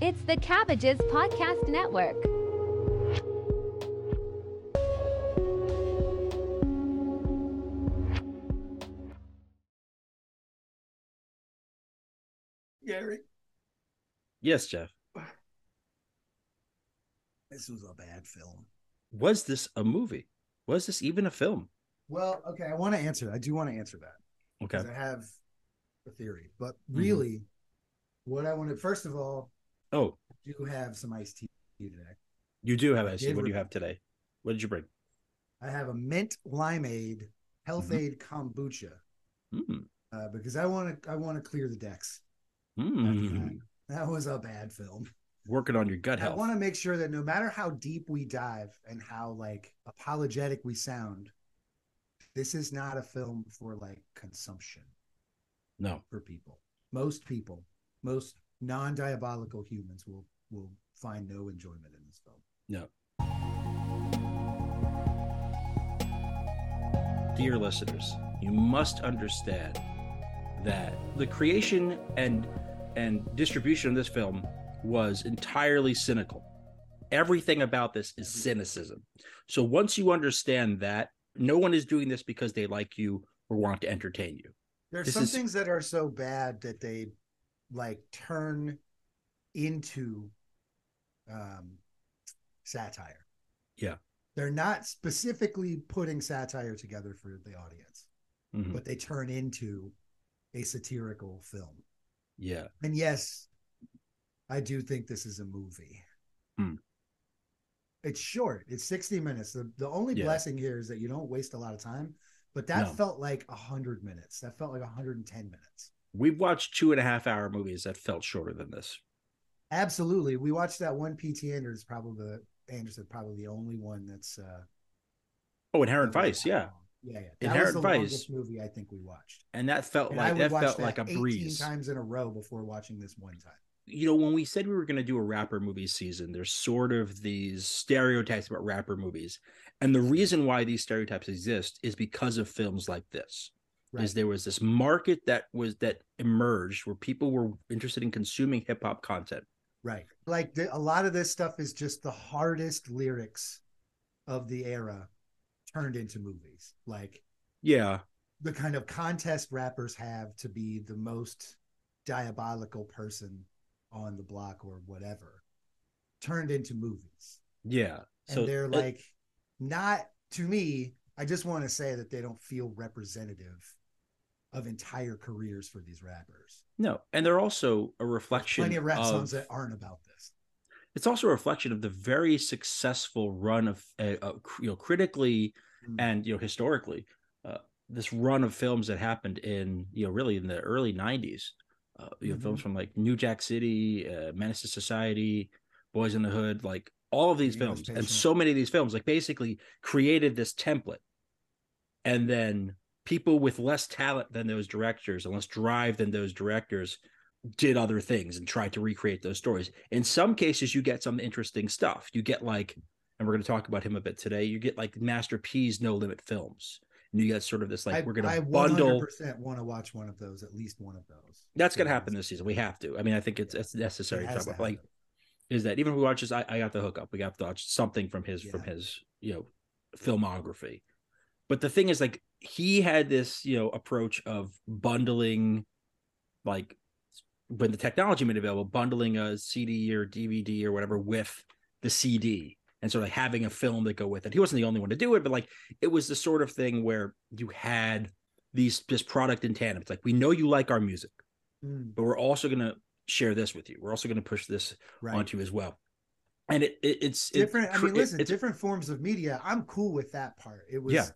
It's the Cabbages Podcast Network. Gary, Yes, Jeff. this was a bad film. Was this a movie? Was this even a film? Well, okay, I want to answer. I do want to answer that Okay. I have a theory. But Mhm. really, what I want to first of all, Oh, I do have some iced tea today. you do have iced IC. did What do you have today? What did you bring? I have a mint limeade health Mhm. aid kombucha Mm. uh, because I want to. I want to clear the decks. Mm. That was a bad film. Working on your gut health. I want to make sure that no matter how deep we dive and how like apologetic we sound, this is not a film for like consumption. No. for people. Most people, most non-diabolical humans will will find no enjoyment in this film. No. Dear listeners, you must understand that the creation and and distribution of this film was entirely cynical. Everything about this is cynicism. So once you understand that, no one is doing this because they like you or want to entertain you. There's This some is- things that are so bad that they like turn into um satire. Yeah. They're not specifically putting satire together for the audience, Mhm. but they turn into a satirical film. Yeah. And yes, I do think this is a movie. Hmm. It's short. It's 60 minutes. The, the only Yeah. blessing here is that you don't waste a lot of time, but that No. felt like 100 minutes. That felt like 110 minutes. We've watched two and a half hour movies that felt shorter than this. Absolutely. We watched that one PT Anderson, probably the Anderson, probably the only one that's uh Oh, Inherent Vice, yeah. long. Yeah, yeah. That was Inherent the Vice. movie I think we watched. And that felt And like that felt that like a 18 breeze. times in a row before watching this one time. you know, when we said we were going to do a rapper movie season, there's sort of these stereotypes about rapper movies. And the reason why these stereotypes exist is because of films like this. Right. Is there was this market that was that emerged where people were interested in consuming hip hop content. Right. Like the, a lot of this stuff is just the hardest lyrics of the era turned into movies. Like Yeah. the kind of contest rappers have to be the most diabolical person on the block or whatever turned into movies. Yeah. And So they're like not to me, I just want to say that they don't feel representative of entire careers for these rappers. no, and they're also a reflection Plenty of rap of, songs that aren't about this. it's also a reflection of the very successful run of uh, uh, you know critically Mm. and you know historically uh, this run of films that happened in you know really in the early 90s uh, you know Mhm. films from like new jack city uh, menace to society boys in the hood like all of these The films and so many of these films like basically created this template and then people with less talent than those directors and less drive than those directors did other things and tried to recreate those stories. In some cases, you get some interesting stuff. You get like, and we're going to talk about him a bit today. You get like Master P's No Limit Films, and you get sort of this like I, we're going to bundle. 100% want to watch one of those, at least one of those. That's going to happen this season. We have to. I mean, I think it's it's necessary. It to talk about. Like, is that even if we watch this, I, I got the hookup. We got to watch something from his from his you know filmography. But the thing is, like, he had this you know approach of bundling, like when the technology made available, bundling a CD or DVD or whatever with the CD, and sort of having a film that go with it. He wasn't the only one to do it, but like it was the sort of thing where you had these this product in tandem. It's like we know you like our music, Mm, but we're also going to share this with you. We're also going to push this right. onto you as well. And it, it it's it different. I mean, it- listen, different forms of media. I'm cool with that part. It was, Yeah.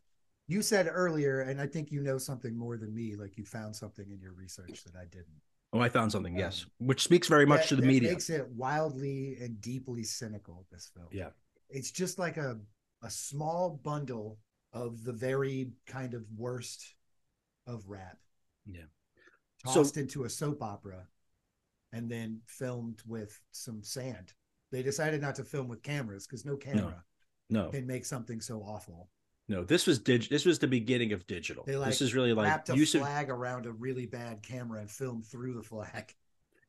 You said earlier, and I think you know something more than me. Like you found something in your research that I didn't. Oh, I found something. Yes, Um, which speaks very much That- to the media. Makes it wildly and deeply cynical. This film. Yeah. It's just like a a small bundle of the very kind of worst of rap. Yeah. Tossed into a soap opera, and then filmed with some sand. They decided not to film with cameras because no camera No, can make something so awful. No. This was dig. This was the beginning of digital. Like this is really like wrapped a use of. flag around a really bad camera and filmed through the flag.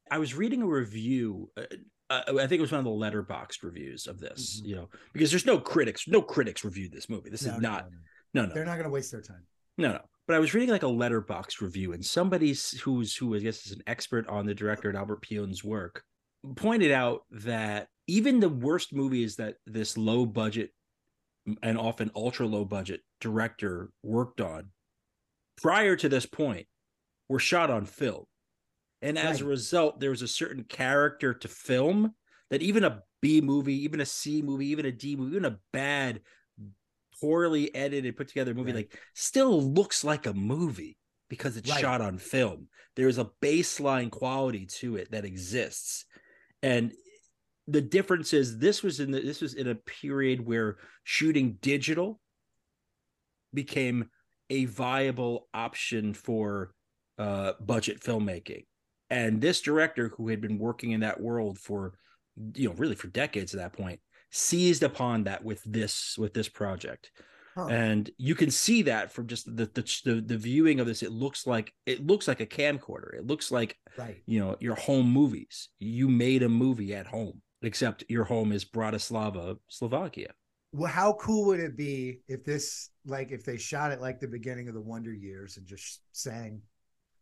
I was reading a review. Uh, uh, I think it was one of the Letterboxd reviews of this, Mhm. you know, because there's no critics, no critics reviewed this movie. This No, is no, not, no, no. no, no, They're not going to waste their time. no, no. But I was reading like a Letterboxd review, and somebody who's who I guess is an expert on the director and Albert Pyun's work pointed out that even the worst movies that this low budget and often ultra low budget director worked on prior to this point were shot on film. And as a result, there was a certain character to film that even a B movie, even a C movie, even a D movie, even a bad, poorly edited, put together movie, Right. like still looks like a movie because it's Right. shot on film. There's a baseline quality to it that exists. And the difference is this was in the, this was in a period where shooting digital became a viable option for uh, budget filmmaking. And this director, who had been working in that world for, you know, really for decades at that point, seized upon that with this with this project. Huh. And you can see that from just the, the the viewing of this. It looks like it looks like a camcorder. It looks like right. you know your home movies. You made a movie at home, except your home is Bratislava, Slovakia. Well, how cool would it be if this, like, if they shot it like the beginning of the Wonder Years and just sang,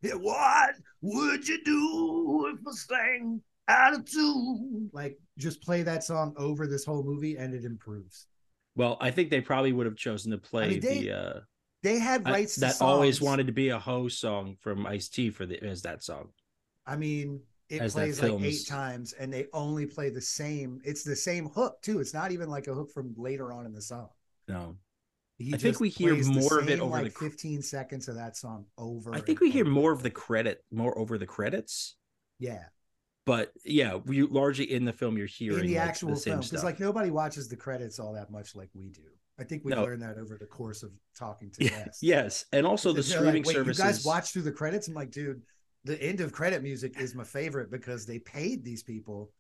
"What would you do if I sang out of tune?" Like, just play that song over this whole movie, and it improves. Well, I think they probably would have chosen to play mean, they- the uh, They had I- rights to that always wanted to be a Ho song from Ice T for the as that song. I mean, it As plays like eight times, and they only play the same. It's the same hook too. It's not even like a hook from later on in the song. No, He I think we hear the more of it same, over the cr- 15 seconds of that song over. I think we hear over more of the credit, more over the credits. Yeah, But yeah, we largely in the film you're hearing in the like, actual same film, because like nobody watches the credits all that much like we do. I think we No. learned that over the course of talking to guests. yes, and also the like, streaming "Wait, services. You guys watch through the credits? I'm like, dude, the end of credit music is my favorite because they paid these people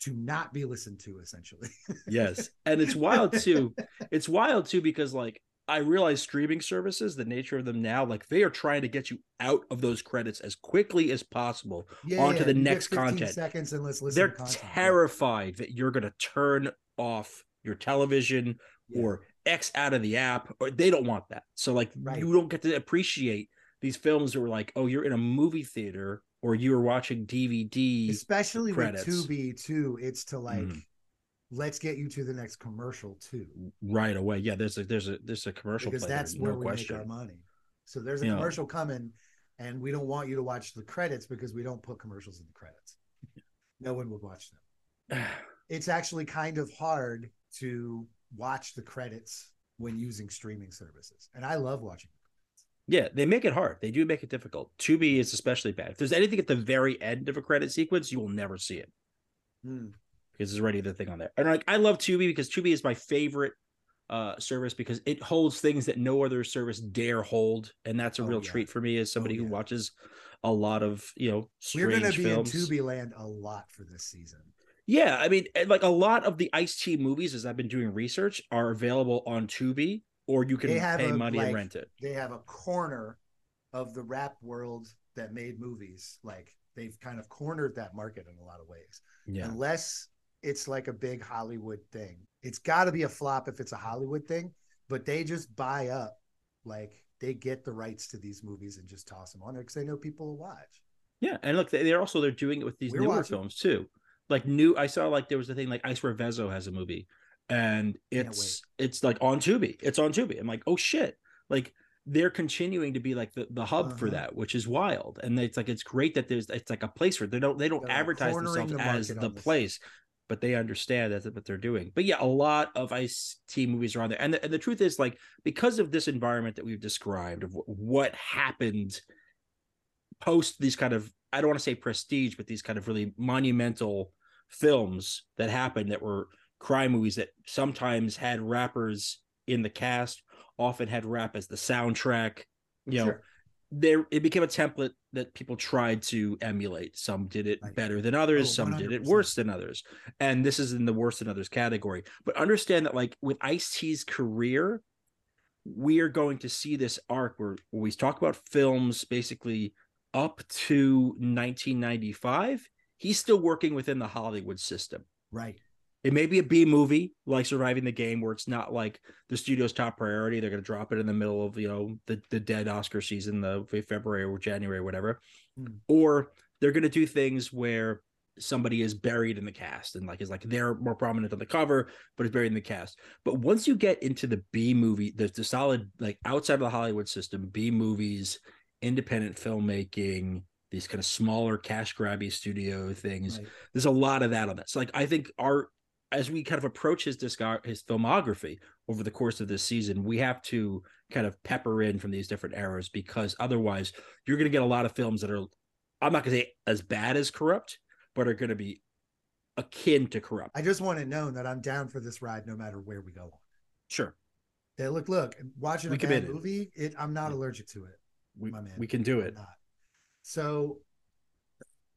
to not be listened to, essentially. yes and it's wild too it's wild too because like i realize streaming services the nature of them now like they are trying to get you out of those credits as quickly as possible Yeah, On to the you next 15 content. Seconds and let's listen. they're terrified that you're going to turn off your television Yeah. or x out of the app or they don't want that so like Right. you don't get to appreciate these films that were like oh you're in a movie theater or you're watching dvd especially credits. with Tubi too. It's to like, Mhm. let's get you to the next commercial too, right away yeah there's a there's a there's a commercial because that's no where we question make our money. So there's a You know. commercial coming, and we don't want you to watch the credits because we don't put commercials in the credits. No one would watch them. It's actually kind of hard to watch the credits when using streaming services, and I love watching. Yeah, they make it hard. They do make it difficult. Tubi is especially bad. If there's anything at the very end of a credit sequence, you will never see it Hmm. because there's already the thing on there. And like I love Tubi because Tubi is my favorite uh service because it holds things that no other service dare hold, and that's a Oh, real yeah. treat for me as somebody who yeah. watches a lot of you know We're going to be films. in Tubi land a lot for this season. Yeah, I mean, like a lot of the Ice T movies, as I've been doing research, are available on Tubi, or you can pay a, money and rent it. they have a corner of the rap world that made movies. Like they've kind of cornered that market in a lot of ways. Yeah, Unless it's like a big Hollywood thing. It's got to be a flop if it's a Hollywood thing, but they just buy up. Like they get the rights to these movies and just toss them on there because they know people will watch. Yeah, and look, they- they're also they're doing it with these We're newer watching. films too. Like new, I saw like there was a thing like I swear Vezo has a movie, and it's it's like on Tubi. It's on Tubi. I'm like, oh shit! Like they're continuing to be like the, the hub for Uh-huh. that, which is wild. And it's like it's great that there's it's like a place for it. They don't they don't They're, advertise themselves the as the place, but they understand that's what they're doing. But yeah, a lot of Ice T movies are on there, and the, and the truth is like because of this environment that we've described of what happened post these kind of I don't want to say prestige, but these kind of really monumental films that happened that were crime movies that sometimes had rappers in the cast, often had rap as the soundtrack. You know, Sure. there it became a template that people tried to emulate. Some did it Right. better than others, Oh, some did it worse than others. And this is in the worse than others category. But understand that like with Ice-T's career, we are going to see this arc where, where we talk about films basically up to 1995 he's still working within the Hollywood system. Right. It may be a B movie like Surviving the Game, where it's not like the studio's top priority. They're going to drop it in the middle of you know the the dead Oscar season, the February or January or whatever, Hmm. or they're going to do things where somebody is buried in the cast and like is like they're more prominent on the cover, but is buried in the cast. But once you get into the B movie, the the solid like outside of the Hollywood system, B movies, independent filmmaking, these kind of smaller cash grabby studio things right. there's a lot of that on that. So Like I think our as we kind of approach his discog his filmography over the course of this season, we have to kind of pepper in from these different eras because otherwise you're going to get a lot of films that are I'm not going to say as bad as corrupt, but are going to be akin to corrupt. I just want to know that I'm down for this ride no matter where we go on. sure, Hey, look, look, watching a bad movie, it I'm not Yeah. allergic to it. we My man. we can do it. So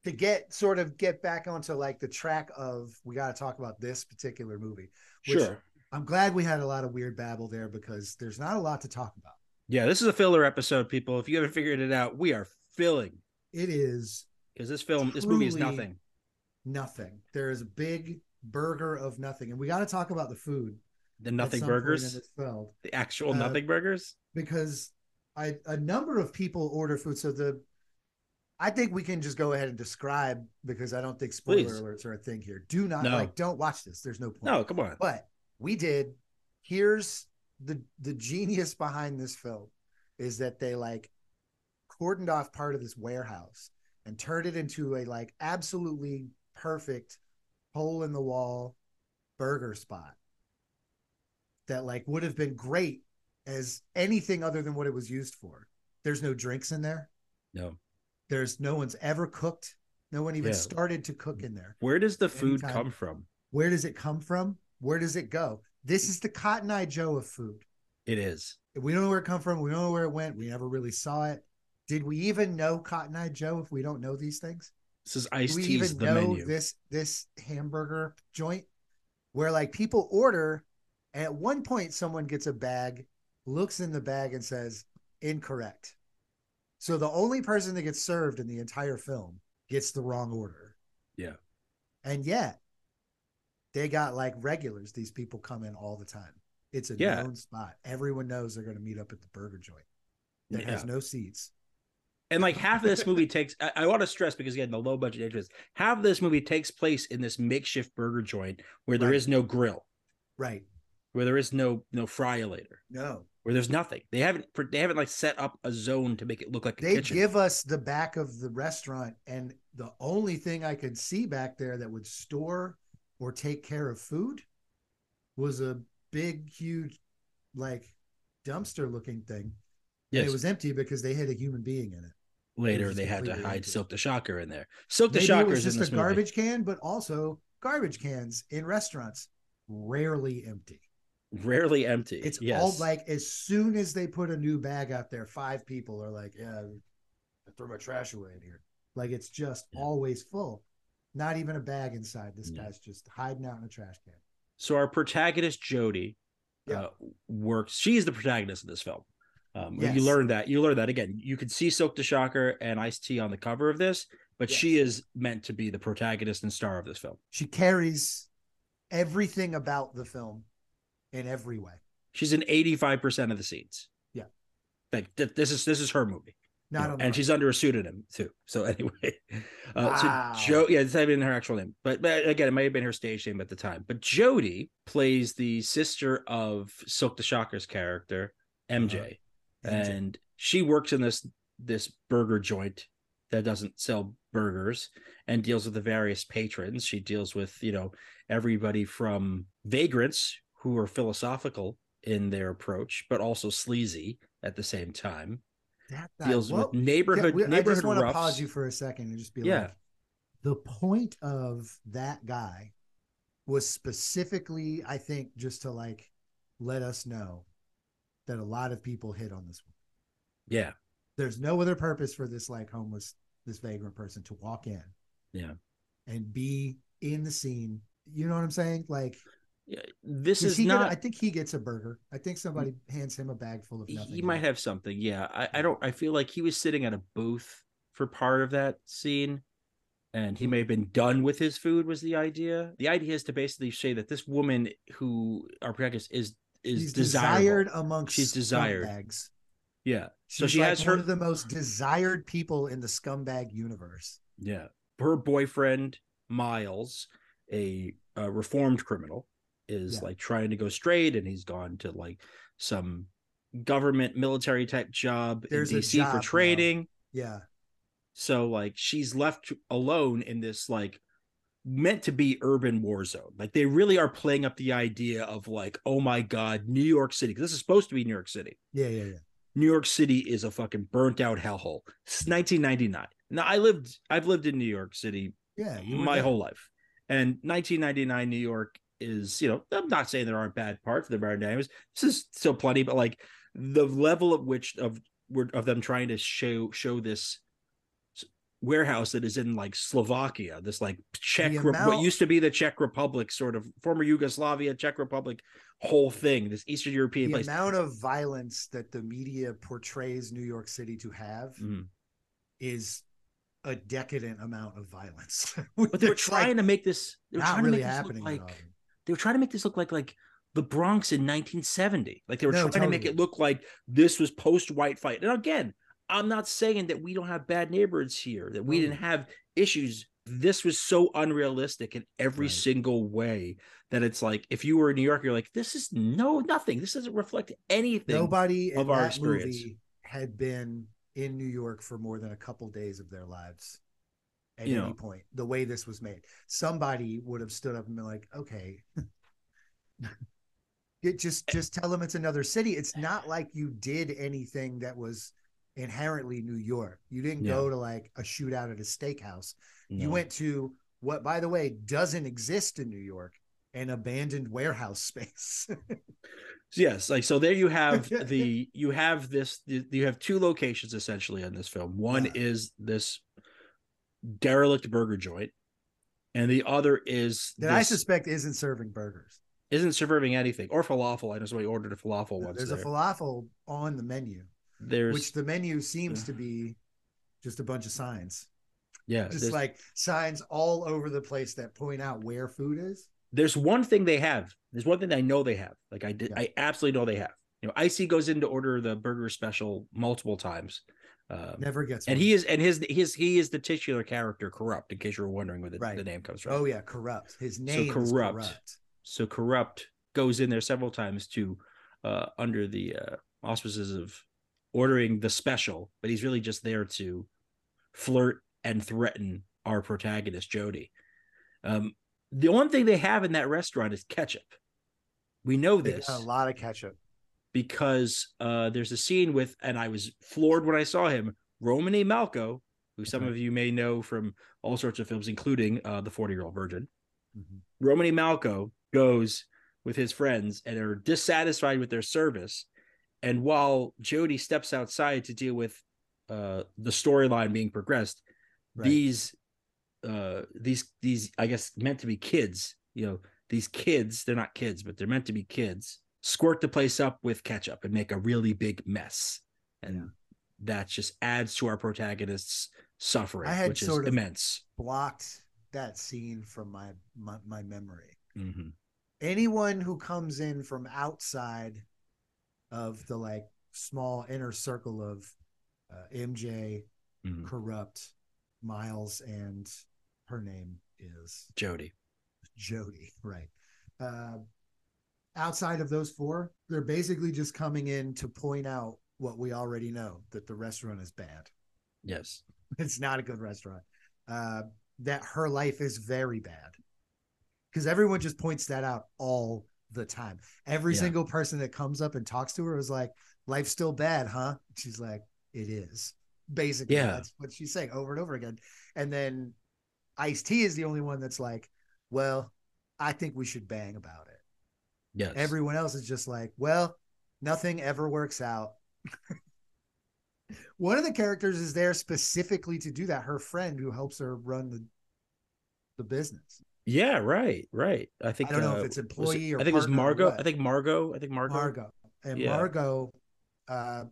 to get sort of get back onto like the track of we got to talk about this particular movie. which Sure. I'm glad we had a lot of weird babble there because there's not a lot to talk about. Yeah, this is a filler episode, people. If you haven't figured it out, we are filling It is because this film, this movie is nothing. nothing. There is a big burger of nothing, and we got to talk about the food. The nothing some point in burgers, the actual Uh, nothing burgers. because I a number of people order food. So the I think we can just go ahead and describe because I don't think spoiler Please. alerts are a thing here. Do not No. like don't watch this. There's no point. No, come on. But we did. Here's the the genius behind this film is that they like cordoned off part of this warehouse and turned it into a like absolutely perfect hole in the wall burger spot that like would have been great as anything other than what it was used for. There's no drinks in there. No. There's no one's ever cooked. No one even Yeah. started to cook in there. Where does the food Anytime. come from? Where does it come from? Where does it go? This is the Cotton Eye Joe of food. It is. We don't know where it come from. We don't know where it went. We never really saw it. Did we even know Cotton Eye Joe if we don't know these things? This is Ice we even know menu. this this hamburger joint where like people order and at one point someone gets a bag, looks in the bag and says incorrect. So the only person that gets served in the entire film gets the wrong order. Yeah. And yet they got like regulars. These people come in all the time. It's a Yeah. known spot. Everyone knows they're going to meet up at the burger joint that has no seats. And like half of this movie takes I, I want to stress because again, the low budget interest, half of this movie takes place in this makeshift burger joint where there Right. is no grill, Right. where there is no no fryolator, No. Where there's nothing. They haven't they haven't like set up a zone to make it look like a they kitchen. give us the back of the restaurant and the only thing i could see back there that would store or take care of food was a big huge like dumpster looking thing yes. and it was empty because they had a human being in it Later they had to hide empty. Silkk the Shocker in there. Silkk the maybe Shocker is just a movie. garbage can but also garbage cans in restaurants rarely empty Rarely empty. it's yes. all like as soon as they put a new bag out there five people are like yeah I throw my trash away in here like it's just Yeah. always full not even a bag inside this Yeah. guy's just hiding out in a trash can So our protagonist Jody Yeah. uh, works. She's the protagonist of this film. Um, Yes. You learn that. You learn that again. You can see Silkk the Shocker and Ice T on the cover of this, but she is meant to be the protagonist and star of this film. she carries everything about the film in every way She's in eighty five percent of the scenes. Yeah. like th- this is this is her movie. you not know, and she's under a pseudonym too. So anyway, uh, Wow. so Joe, yeah, it's not even her actual name, but, but again, it might have been her stage name at the time. But Jody plays the sister of Silkk the Shocker's character, MJ, Uh-huh. MJ. and she works in this this burger joint that doesn't sell burgers and deals with the various patrons. She deals with you know everybody from vagrants who are philosophical in their approach, but also sleazy at the same time. Deals what- with neighborhood we- I just want to pause you for a second and just be Yeah. like, the point of that guy was specifically, I think, just to like let us know that a lot of people hit on this one. Yeah, There's no other purpose for this like homeless, this vagrant person to walk in yeah. and be in the scene. You know what I'm saying? Like, Yeah, this is is not. gonna, I think he gets a burger. I think somebody mm. hands him a bag full of nothing. he might have something. Yeah, I, I don't. I feel like he was sitting at a booth for part of that scene, and he mm. may have been done with his food. Was the idea? The idea is to basically say that this woman who our protagonist is is She's desired amongst She's desired. scumbags. Yeah. So She's she like has one her of the most desired people in the scumbag universe. Yeah. Her boyfriend, Miles, a, a reformed criminal, is Yeah. like trying to go straight and he's gone to like some government military type job There's in DC job for now. trading. Yeah. So like she's left alone in this like meant to be urban war zone. Like they really are playing up the idea of like, oh my god, New York City. 'cause this is supposed to be New York City. Yeah, yeah, yeah. New York City is a fucking burnt out hellhole. It's 1999. Now I lived, I've lived in New York City Yeah. my whole life, and 1999 New York is, you know, I'm not saying there aren't bad parts of the bad neighborhoods. This is still plenty, but like the level at which of of them trying to show show this warehouse that is in like Slovakia, this like Czech, Re- what used to be the Czech Republic, sort of former Yugoslavia, Czech Republic, whole thing, this Eastern European the place. amount of violence that the media portrays New York City to have Mhm. is a decadent amount of violence. But they're trying to make this. They were not trying really to make this happening. like. They were trying to make this look like like the Bronx in 1970. Like they were No, trying to make it look like this was post white fight. And again, I'm not saying that we don't have bad neighborhoods here, that we No. didn't mm. have issues. This was so unrealistic in every Right. single way that it's like if you were in New York, you're like, this is no nothing. This doesn't reflect anything. Nobody in of our experience. movie had been in New York for more than a couple days of their lives at You any know. point. The way this was made, somebody would have stood up and been like, "Okay." It just eh. just tell them it's another city. It's eh. not like you did anything that was inherently New York. You didn't Yeah. go to like a shootout at a steakhouse. You went to what, by the way, doesn't exist in New York, an abandoned warehouse space. Yes, like so there you have the you have this you have two locations essentially in this film. One Yeah. is this derelict burger joint and the other is that I suspect isn't serving burgers. isn't serving anything or falafel. I know somebody ordered a falafel once. There's there. a falafel on the menu, there's which the menu seems to be just a bunch of signs, yeah, just like signs all over the place that point out where food is. there's one thing they have. There's one thing I know they have. Like I did Yeah. I absolutely know they have. You know, Icy goes in to order the burger special multiple times. Um, Never gets. and one. he is and his his he is the titular character corrupt in case you were wondering where the, Right. the name comes from Oh yeah, corrupt. His name So corrupt. corrupt. so corrupt goes in there several times to uh under the uh auspices of ordering the special but he's really just there to flirt and threaten our protagonist jody um the one thing they have in that restaurant is ketchup we know They this a lot of ketchup. Because uh there's a scene with and i was floored when i saw him romany malco who some Okay. of you may know from all sorts of films including uh the 40 year old virgin Mhm. Romany Malco goes with his friends and are dissatisfied with their service. And while Jody steps outside to deal with uh, the storyline being progressed, Right. these uh, these these I guess meant to be kids, you know, these kids, they're not kids, but they're meant to be kids, squirt the place up with ketchup and make a really big mess. And Yeah. that just adds to our protagonist's suffering, I had which is immense. blocked that scene from my my, my memory. Mhm. anyone who comes in from outside of the like small inner circle of uh, MJ, Mhm. corrupt, Miles, and her name is Jody. Jody, right? Uh, outside of those four, they're basically just coming in to point out what we already know that the restaurant is bad. Yes. It's not a good restaurant. Uh, that her life is very bad because everyone just points that out all the time. Every Yeah. single person that comes up and talks to her is like, "Life's still bad, huh?" She's like, "It is." Basically, Yeah. that's what she's saying over and over again. And then Ice T is the only one that's like, "Well, I think we should bang about it." Yes. Everyone else is just like, "Well, nothing ever works out." One of the characters is there specifically to do that. Her friend who helps her run the the business. Yeah, right, right. I think I don't know uh, if it's was it- employee or I think it was Margot. I think Margot. I think Margot. Margot. And Yeah. Margot uh,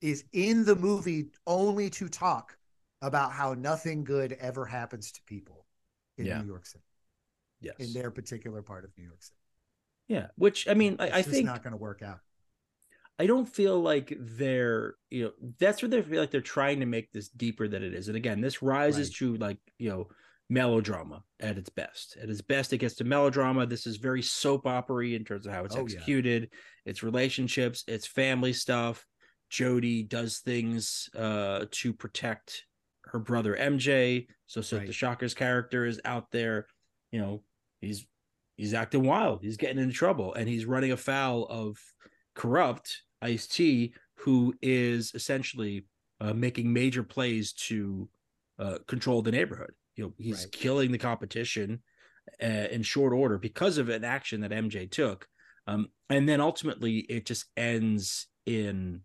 is in the movie only to talk about how nothing good ever happens to people in Yeah. New York City, Yes. in their particular part of New York City. Yeah. Which I mean, I, think It's I think not going to work out. I don't feel like they're, you know, that's where they feel like they're trying to make this deeper than it is. And again, this rises Right. to like, you know, melodrama at its best. At its best, it gets to melodrama. This is very soap opera in terms of how it's Oh, yeah. executed, its relationships, its family stuff. Jody does things uh to protect her brother MJ. So so Right. the Shocker's character is out there, you know, he's he's acting wild. He's getting into trouble and he's running afoul of corrupt Ice T, who is essentially uh, making major plays to uh, control the neighborhood. You know, he's Right. killing the competition uh, in short order because of an action that MJ took, um, and then ultimately it just ends in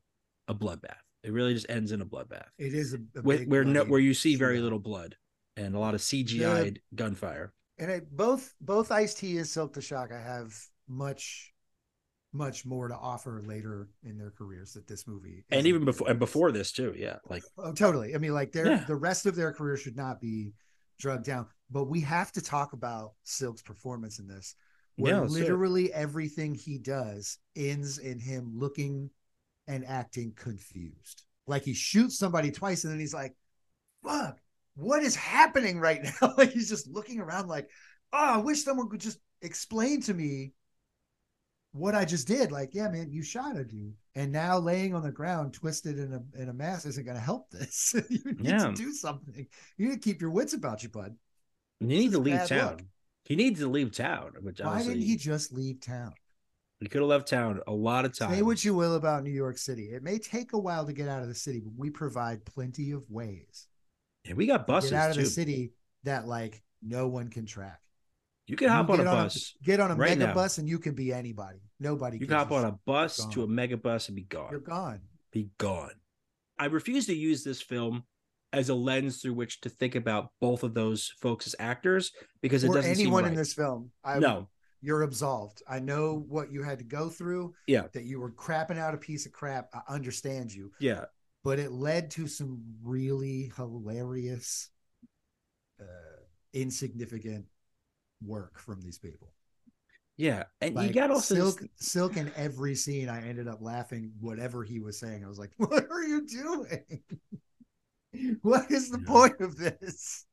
a bloodbath. It really just ends in a bloodbath, It is a, a where where, no, where you see very little blood and a lot of CGI'd gunfire. And I, both both Ice T and Silkk the Shocker have much much more to offer later in their careers that this movie And even before and before this too, yeah. Like oh, oh, totally. I mean, like their Yeah. the rest of their career should not be drugged down. But we have to talk about Silkk's performance in this, where Yeah, it. literally everything he does ends in him looking and acting confused. Like he shoots somebody twice, and then he's like, "Fuck, what is happening right now?" like he's just looking around, like, "Oh, I wish someone could just explain to me." What I just did, like, yeah, man, you shot a dude, and now laying on the ground, twisted in a in a mass, isn't going to help this. you need Yeah. to do something. You need to keep your wits about you, bud. you need to leave town. He needs to leave town, which Why didn't he just leave town? he could have left town a lot of times. Say what you will about New York City. It may take a while to get out of the city, but we provide plenty of ways And we got buses get out of too. the city that like no one can track. You can hop You on a get bus. get on a right mega now. bus, and you can be anybody. Nobody. You can hop on a bus to a mega bus and be gone. You're gone. Be gone. I refuse to use this film as a lens through which to think about both of those folks as actors because it or doesn't anyone seem in this film. I, no, you're absolved. I know what you had to go through. Yeah. That you were crapping out a piece of crap. I understand you, yeah, but it led to some really hilarious, uh, insignificant work from these people. yeah, and you Like, got also silk, silk in every scene. I ended up laughing. Whatever he was saying, I was like, "What are you doing? what is the Yeah. point of this?"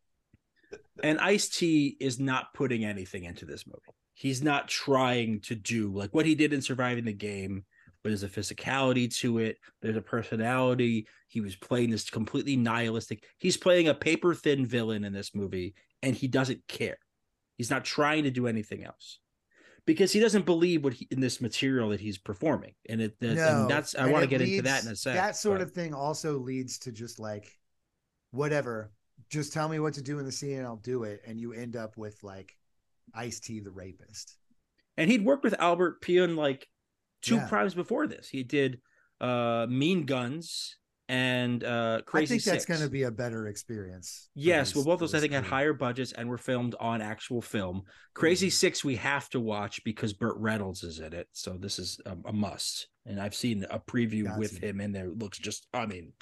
and Ice T is not putting anything into this movie. He's not trying to do like what he did in surviving the game, but there's a physicality to it. There's a personality. He was playing this completely nihilistic. He's playing a paper thin villain in this movie, and he doesn't care. He's not trying to do anything else because he doesn't believe what he, in this material that he's performing. And it that, and that's I and want to get into that in a sec. That sort but- of thing also leads to just like whatever. Just tell me what to do in the scene and I'll do it. And you end up with like Ice T the rapist. and he'd worked with Albert Pyun like two Yeah. crimes before this. He did uh Mean Guns and uh Crazy I think that's going to be a better experience. Yes, well, both for those I think had higher budgets and were filmed on actual film. Crazy Mhm. Six we have to watch because Burt Reynolds is in it, so this is a, a must. And I've seen a preview with him in there. It looks just, I mean,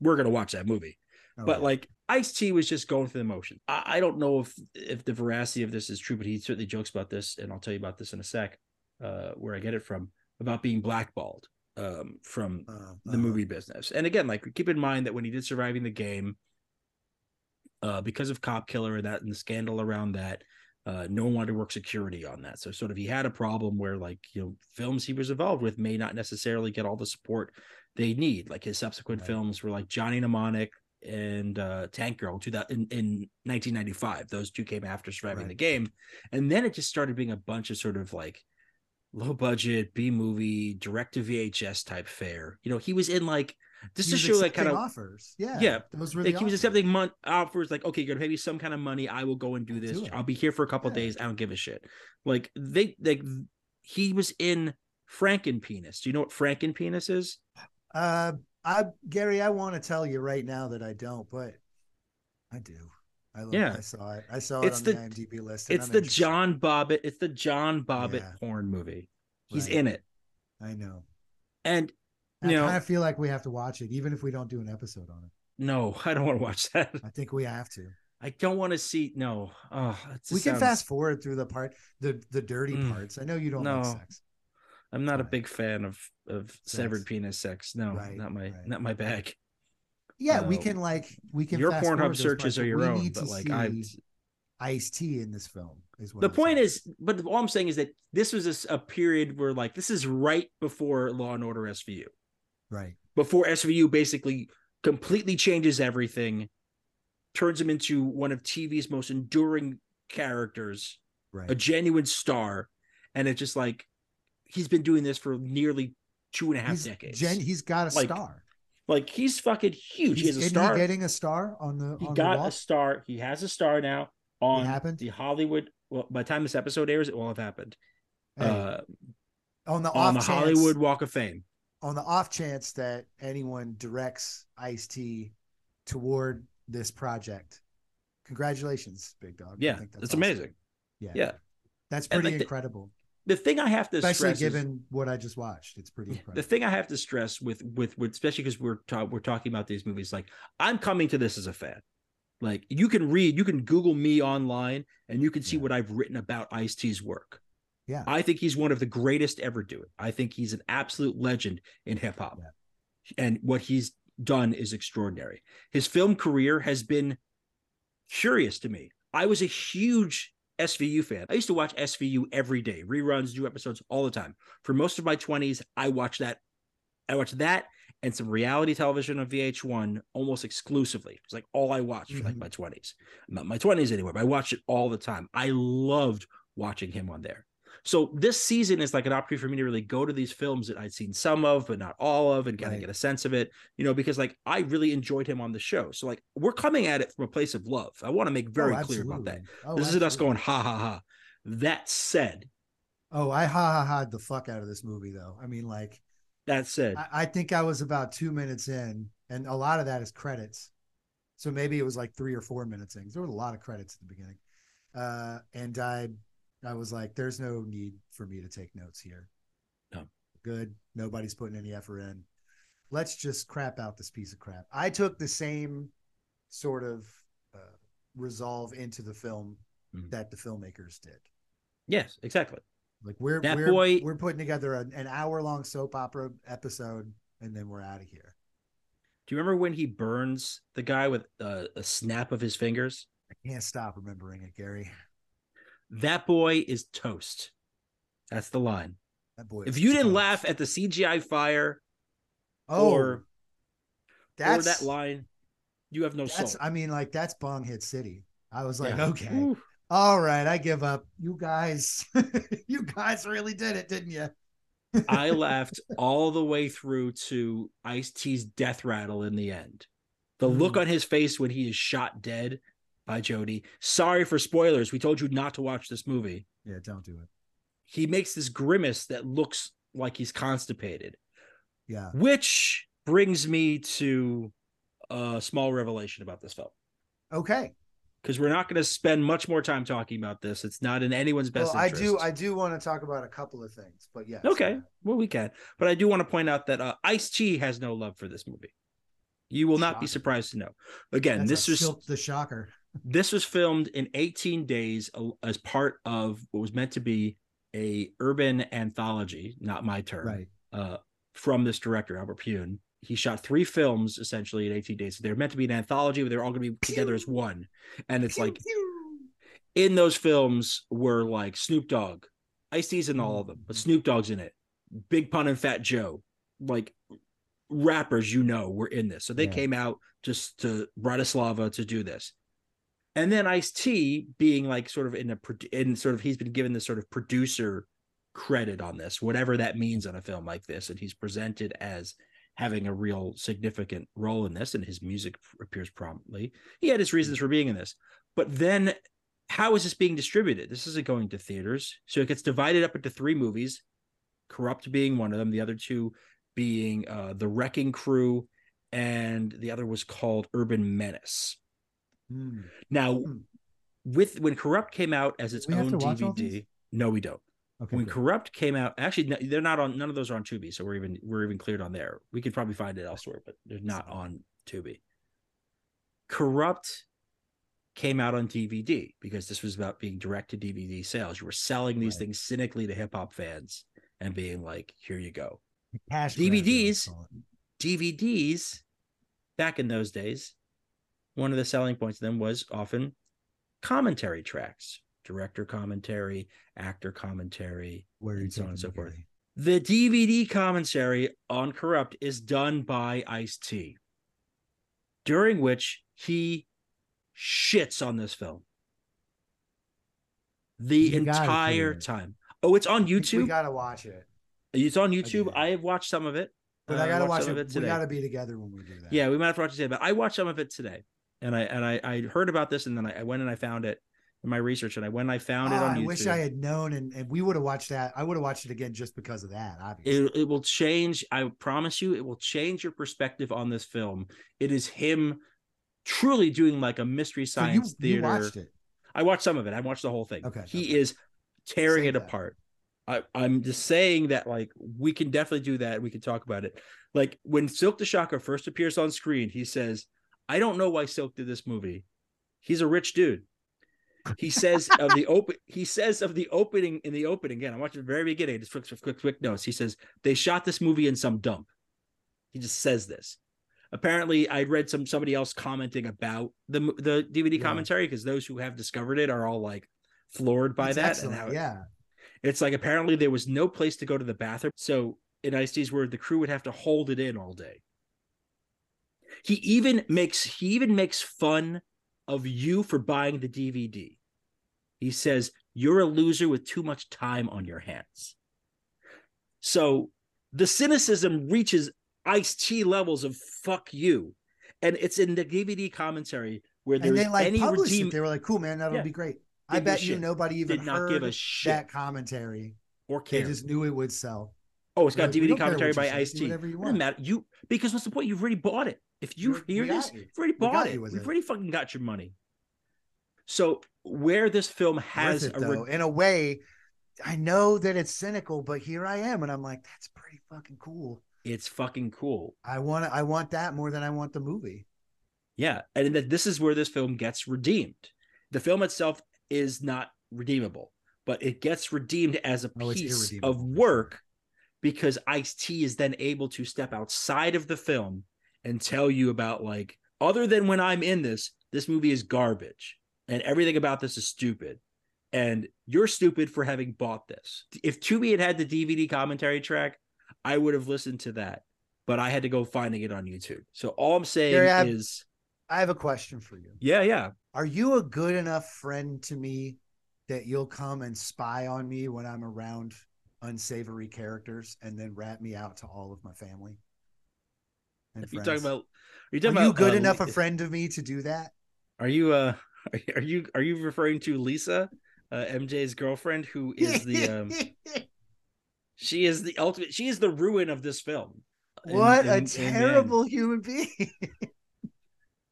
we're gonna watch that movie. Oh, but yeah. like Ice T was just going through the motion. I, I don't know if if the veracity of this is true, but he certainly jokes about this, and I'll tell you about this in a sec, uh, where I get it from about being blackballed um, from Uh, the uh-huh. movie business. And again, like keep in mind that when he did surviving the game, uh, because of Cop Killer and that and the scandal around that, uh, no one wanted to work security on that. So sort of he had a problem where like you know films he was involved with may not necessarily get all the support they need. Like his subsequent Right. films were like Johnny Mnemonic and uh, Tank Girl to that in, in 1995. Those two came after surviving Right. the game, and then it just started being a bunch of sort of like low budget B movie direct to VHS type fare. You know, he was in like just He to show like kind of offers. Yeah. Yeah. Those were like he was accepting month offers like okay you're gonna pay me some kind of money i will go and do I'll this do i'll be here for a couple Yeah. days i don't give a shit like they like he was in frankenpenis do you know what frankenpenis is Uh, I Gary, I want to tell you right now that I don't, but I do. I love, Yeah. I saw it. I saw It's it on the- the, IMDb list. it's I'm the john bobbitt it's the john bobbitt Yeah. porn movie he's Right. in it I know. and I know kind of feel like we have to watch it, even if we don't do an episode on it. no, I don't want to watch that. I think we have to. I don't want to see. No, oh, We can sounds- fast forward through the part, the the dirty Mm. parts. I know you don't No. like sex. I'm not a big fan of of severed penis sex. No, Right, not my right. not my bag. Yeah, we can like we can. Your Pornhub searches are your own, but like I. Ice T in this film is what The I'm point saying. is, but all I'm saying is that this was a period where like this is right before Law and Order SVU, right. before SVU basically completely changes everything, turns him into one of TV's most enduring characters, Right. a genuine star, and it's just like he's been doing this for nearly two and a half he's, decades. Gen, he's got a Like, star. Like he's fucking huge. he He's, has a star. he getting a star on the he on got the a star. He has a star now on happened? the Hollywood. Well, by the time this episode airs, it will have happened. Hey, uh, on the off on the chance, Hollywood Walk of Fame. on the off chance that anyone directs Ice T toward this project, congratulations, big dog. Yeah, that's it's awesome. amazing. Yeah, Yeah. that's pretty like, incredible. The thing I have to Especially stress is- given what I just watched, it's pretty incredible. the thing I have to stress with with, with especially because we're ta- we're talking about these movies, like I'm coming to this as a fan. Like you can read, you can Google me online, and you can see Yeah. what I've written about Ice T's work. Yeah. I think he's one of the greatest ever do it. I think he's an absolute legend in hip hop, Yeah. and what he's done is extraordinary. His film career has been curious to me. I was a huge SVU fan. I used to watch SVU every day, reruns, new episodes all the time. For most of my 20s, I watched that. I watched that and some reality television on VH1 almost exclusively. It's like all I watched for like Mhm. my 20s. Not my 20s anymore, but I watched it all the time. I loved watching him on there. So this season is like an opportunity for me to really go to these films that I'd seen some of, but not all of, and kind of get a sense of it, you know, because like I really enjoyed him on the show. So like we're coming at it from a place of love. I want to make very Oh, clear about that. Oh, this isn't us going ha ha ha. That said, Oh, I ha ha ha the fuck out of this movie though. I mean, like that said, I, I think I was about two minutes in, and a lot of that is credits. So maybe it was like three or four minutes in. There were a lot of credits at the beginning, uh, and I, I was like, "There's no need for me to take notes here. No. Good. Nobody's putting any effort in. Let's just crap out this piece of crap." I took the same sort of uh, resolve into the film Mhm. that the filmmakers did. yes, exactly. Like we're That we're, boy- we're putting together an, an hour long soap opera episode, and then we're out of here. Do you remember when he burns the guy with uh, a snap of his fingers? I can't stop remembering it, Gary. That boy is toast. That's the line. That boy. If you didn't toast. laugh at the CGI fire oh, or that's or that line, you have no That's soul. I mean, like that's Bong Hit City. I was like, Yeah. okay, Ooh. all right, I give up. You guys, you guys really did it, didn't you? I laughed all the way through to Ice T's death rattle in the end. The look Mm. on his face when he is shot dead by Jody. Sorry for spoilers. We told you not to watch this movie. Yeah, don't do it. He makes this grimace that looks like he's constipated, Yeah. which brings me to a small revelation about this film. Okay. Because we're not going to spend much more time talking about this. It's not in anyone's best well, I interest. do. I do want to talk about a couple of things, but yes. Okay, well, we can. But I do want to point out that uh, Ice T has no love for this movie. You will not be surprised to know. Again, That's this was the Shocker. This was filmed in 18 days uh, as part of what was meant to be a urban anthology, not my term, Right. uh, from this director Albert Pyun. He shot three films essentially in 18 days. So They're meant to be an anthology, but they're all going to be together as one. And it's Pew, like pew. in those films were like Snoop Dogg, Ice T's in all of them, but Snoop Dogg's in it. Big Pun and Fat Joe, like rappers you know were in this. So they Yeah. came out just to Bratislava to do this. And then Ice T being like sort of in a in sort of he's been given this sort of producer credit on this, whatever that means on a film like this, and he's presented as having a real significant role in this, and his music appears prominently. He had his reasons for being in this, but then how is this being distributed? This isn't going to theaters, so it gets divided up into three movies. Corrupt being one of them, the other two being uh, the Wrecking Crew, and the other was called Urban Menace. Hmm. Now, Hmm. with when Corrupt came out as its we own to watch all DVD, no, we don't. Okay. when good. Corrupt came out, actually, no, they're not on. None of those are on Tubi, so we're even we're even cleared on there. We could probably find it elsewhere, but they're not on Tubi. Corrupt came out on DVD because this was about being direct to DVD sales. You were selling these Right. things cynically to hip hop fans and being like, here you go. Cash grab, they would DVDs. DVDs back in those days, one of the selling points of them was often commentary tracks, director commentary, actor commentary. Where and so on and so forth. The DVD commentary on Corrupt is done by Ice T, during which he shits on this film the You entire time. Oh, it's on YouTube. We gotta watch it, It's on YouTube. I have watched some of it. but Uh, I gotta watch some it. of we today. gotta be together when we do that. Yeah, we might have to watch it today, but I watched some of it today, and I and I, I heard about this, and then I, I went and I found it in my research, and I went and I found it Ah, on I YouTube. wish I had known, and, and we would have watched that. I would have watched it again just because of that. Obviously, it, it will change. I promise you, it will change your perspective on this film. It is him truly doing like a mystery so you, science you theater. watched it. I watched some of it. I watched the whole thing. Okay, he okay. is tearing Save it that. apart. I, I'm just saying that like we can definitely do that. We can talk about it. Like when Silkk the Shocker first appears on screen, he says, "I don't know why Silkk did this movie. He's a rich dude." He says of the open. He says of the opening in the opening again. I watched the very beginning. Just quick, quick, quick notes. He says they shot this movie in some dump. He just says this. Apparently, I read some somebody else commenting about the the DVD Yeah. commentary because those who have discovered it are all like floored by It's that. excellent, And how yeah, it's like apparently there was no place to go to the bathroom. So in Ice T's word, the crew would have to hold it in all day. He even makes he even makes fun of you for buying the DVD. He says you're a loser with too much time on your hands. So the cynicism reaches Ice T levels of fuck you, and it's in the DVD commentary where there's they like any published redeem it. They were like, "Cool, man, that'll Yeah. be great." I give bet you shit. nobody even did not heard give a shit that commentary. or They just knew it would sell. Oh, it's got we DVD commentary by Ice T. whatever you want. matter. You because what's the point? You've already bought it. If you You're- hear this, you. you've already bought it. you with You've it. already fucking got your money. So where this film has it, a re-. In a way, I know that it's cynical, but here I am, and I'm like, "That's pretty fucking cool." it's fucking cool. I want I want that more than I want the movie. Yeah, and that this is where this film gets redeemed. The film itself is not redeemable, but it gets redeemed as a Oh, piece of work because Ice T is then able to step outside of the film and tell you about like other than when I'm in this, this movie is garbage and everything about this is stupid. And you're stupid for having bought this. If Tubi had had the DVD commentary track, I would have listened to that, but I had to go finding it on YouTube. So all I'm saying Gary, I've- is, I have a question for you. yeah, yeah, Are you a good enough friend to me that you'll come and spy on me when I'm around unsavory characters and then rat me out to all of my family? And You're friends? talking about. Are you Are you about good uh, enough a friend of me to do that? Are you uh? Are you are you referring to Lisa, uh, MJ's girlfriend, who is the um? she is the ultimate. She is the ruin of this film. what in- a in end. terrible human being.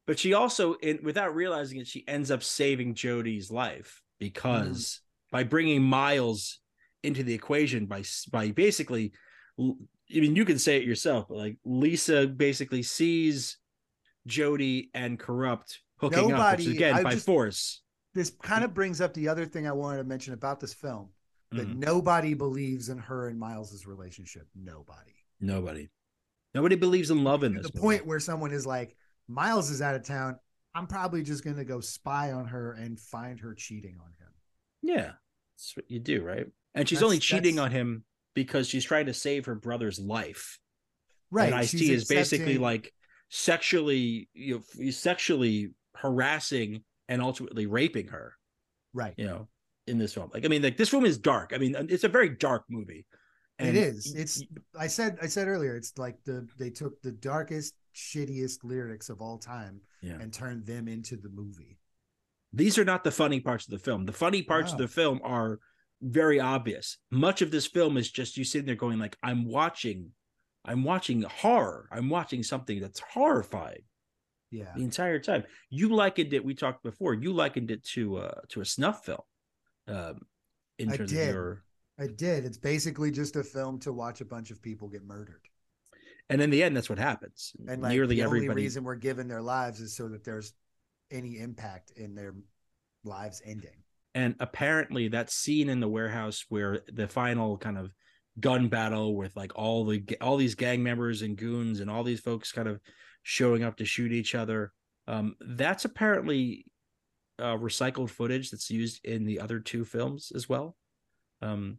But she also, in without realizing it, she ends up saving Jody's life because by bringing Miles into the equation by by basically, I mean, you can say it yourself, but like Lisa basically sees Jody and corrupt hooking up, which Nobody- again I by just- force. this kind of brings up the other thing I wanted to mention about this film that Mhm. nobody believes in her and Miles's relationship. Nobody. Nobody, nobody believes in love in this. the movie. point where someone is like, Miles is out of town. I'm probably just going to go spy on her and find her cheating on him. Yeah, that's what you do, right? And she's That's- only cheating that's- on him because she's trying to save her brother's life. Right. and Ice T is basically like sexually, you know, sexually harassing and ultimately raping her. right. You know, in this film. Like, I mean, like this film is dark. I mean, it's a very dark movie. And It is. It's. I said. I said earlier. It's like the they took the darkest, shittiest lyrics of all time yeah. and turned them into the movie. These are not the funny parts of the film. The funny parts of the film are very obvious. Much of this film is just you sitting there going like, I'm watching, I'm watching horror. I'm watching something that's horrifying. Yeah. the entire time. You likened it. We talked before. You likened it to uh to a snuff film. Um, in I terms did. of your, I did. It's basically just a film to watch a bunch of people get murdered. and in the end, that's what happens. And like Nearly the everybody. only reason we're given their lives is so that there's any impact in their lives ending. And apparently that scene in the warehouse where the final kind of gun battle with like all the all these gang members and goons and all these folks kind of showing up to shoot each other um that's apparently uh recycled footage that's used in the other two films as well um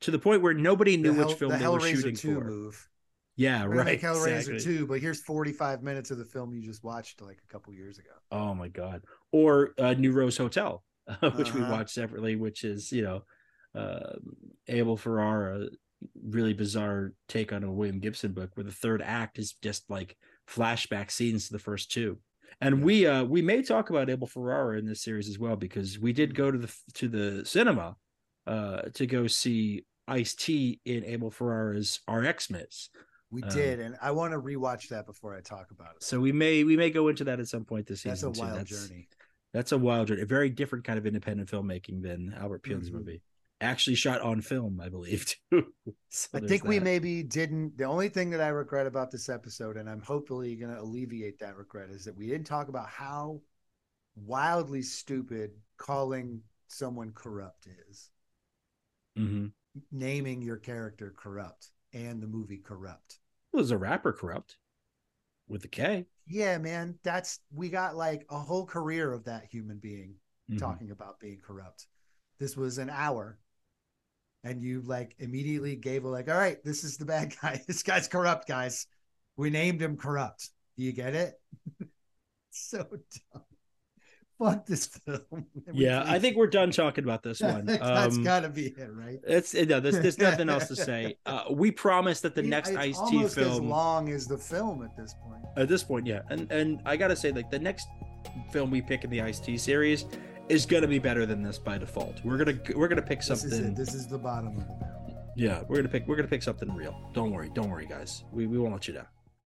to the point where nobody knew the which Hell- film the they were shooting 2 for move. yeah right make Hellraiser exactly. 2, but here's 45 minutes of the film you just watched like a couple years ago. Oh my god! Or uh, New Rose Hotel, which we Uh-huh. watched separately, which is you know, uh, Abel Ferrara, really bizarre take on a William Gibson book, where the third act is just like flashback scenes to the first two. And Yeah. we uh we may talk about Abel Ferrara in this series as well because we did go to the to the cinema uh to go see Ice T in Abel Ferrara's R Xmas. We Um, did, and I want to rewatch that before I talk about it. So we may we may go into that at some point this season. That's a too. wild That's- journey. That's a wild journey. A very different kind of independent filmmaking than Albert Pyun's Mhm. movie. Actually shot on film, I believe, too. So I think we maybe didn't. The only thing that I regret about this episode, and I'm hopefully going to alleviate that regret, is that we didn't talk about how wildly stupid calling someone corrupt is. Mhm. Naming your character corrupt and the movie corrupt. Well, there's a rapper corrupt with a K. Yeah, man, that's we got like a whole career of that human being Mhm. talking about being corrupt. This was an hour. And you like immediately gave a like, all right, this is the bad guy. This guy's corrupt, guys. We named him corrupt. Do you get it? so dumb. Fuck this film. Yeah, I think we're done talking about this one. that's Um, gotta be it, right? it's no, there's, there's nothing else to say. Uh, we promise that the mean, next Ice T film as long as the film at this point. at this point, yeah, and and I gotta say, like the next film we pick in the Ice T series is gonna be better than this by default. We're gonna we're gonna pick This is it. something. This is the bottom of. Yeah, we're gonna pick we're gonna pick something real. Don't worry, don't worry, guys. We we won't let you down.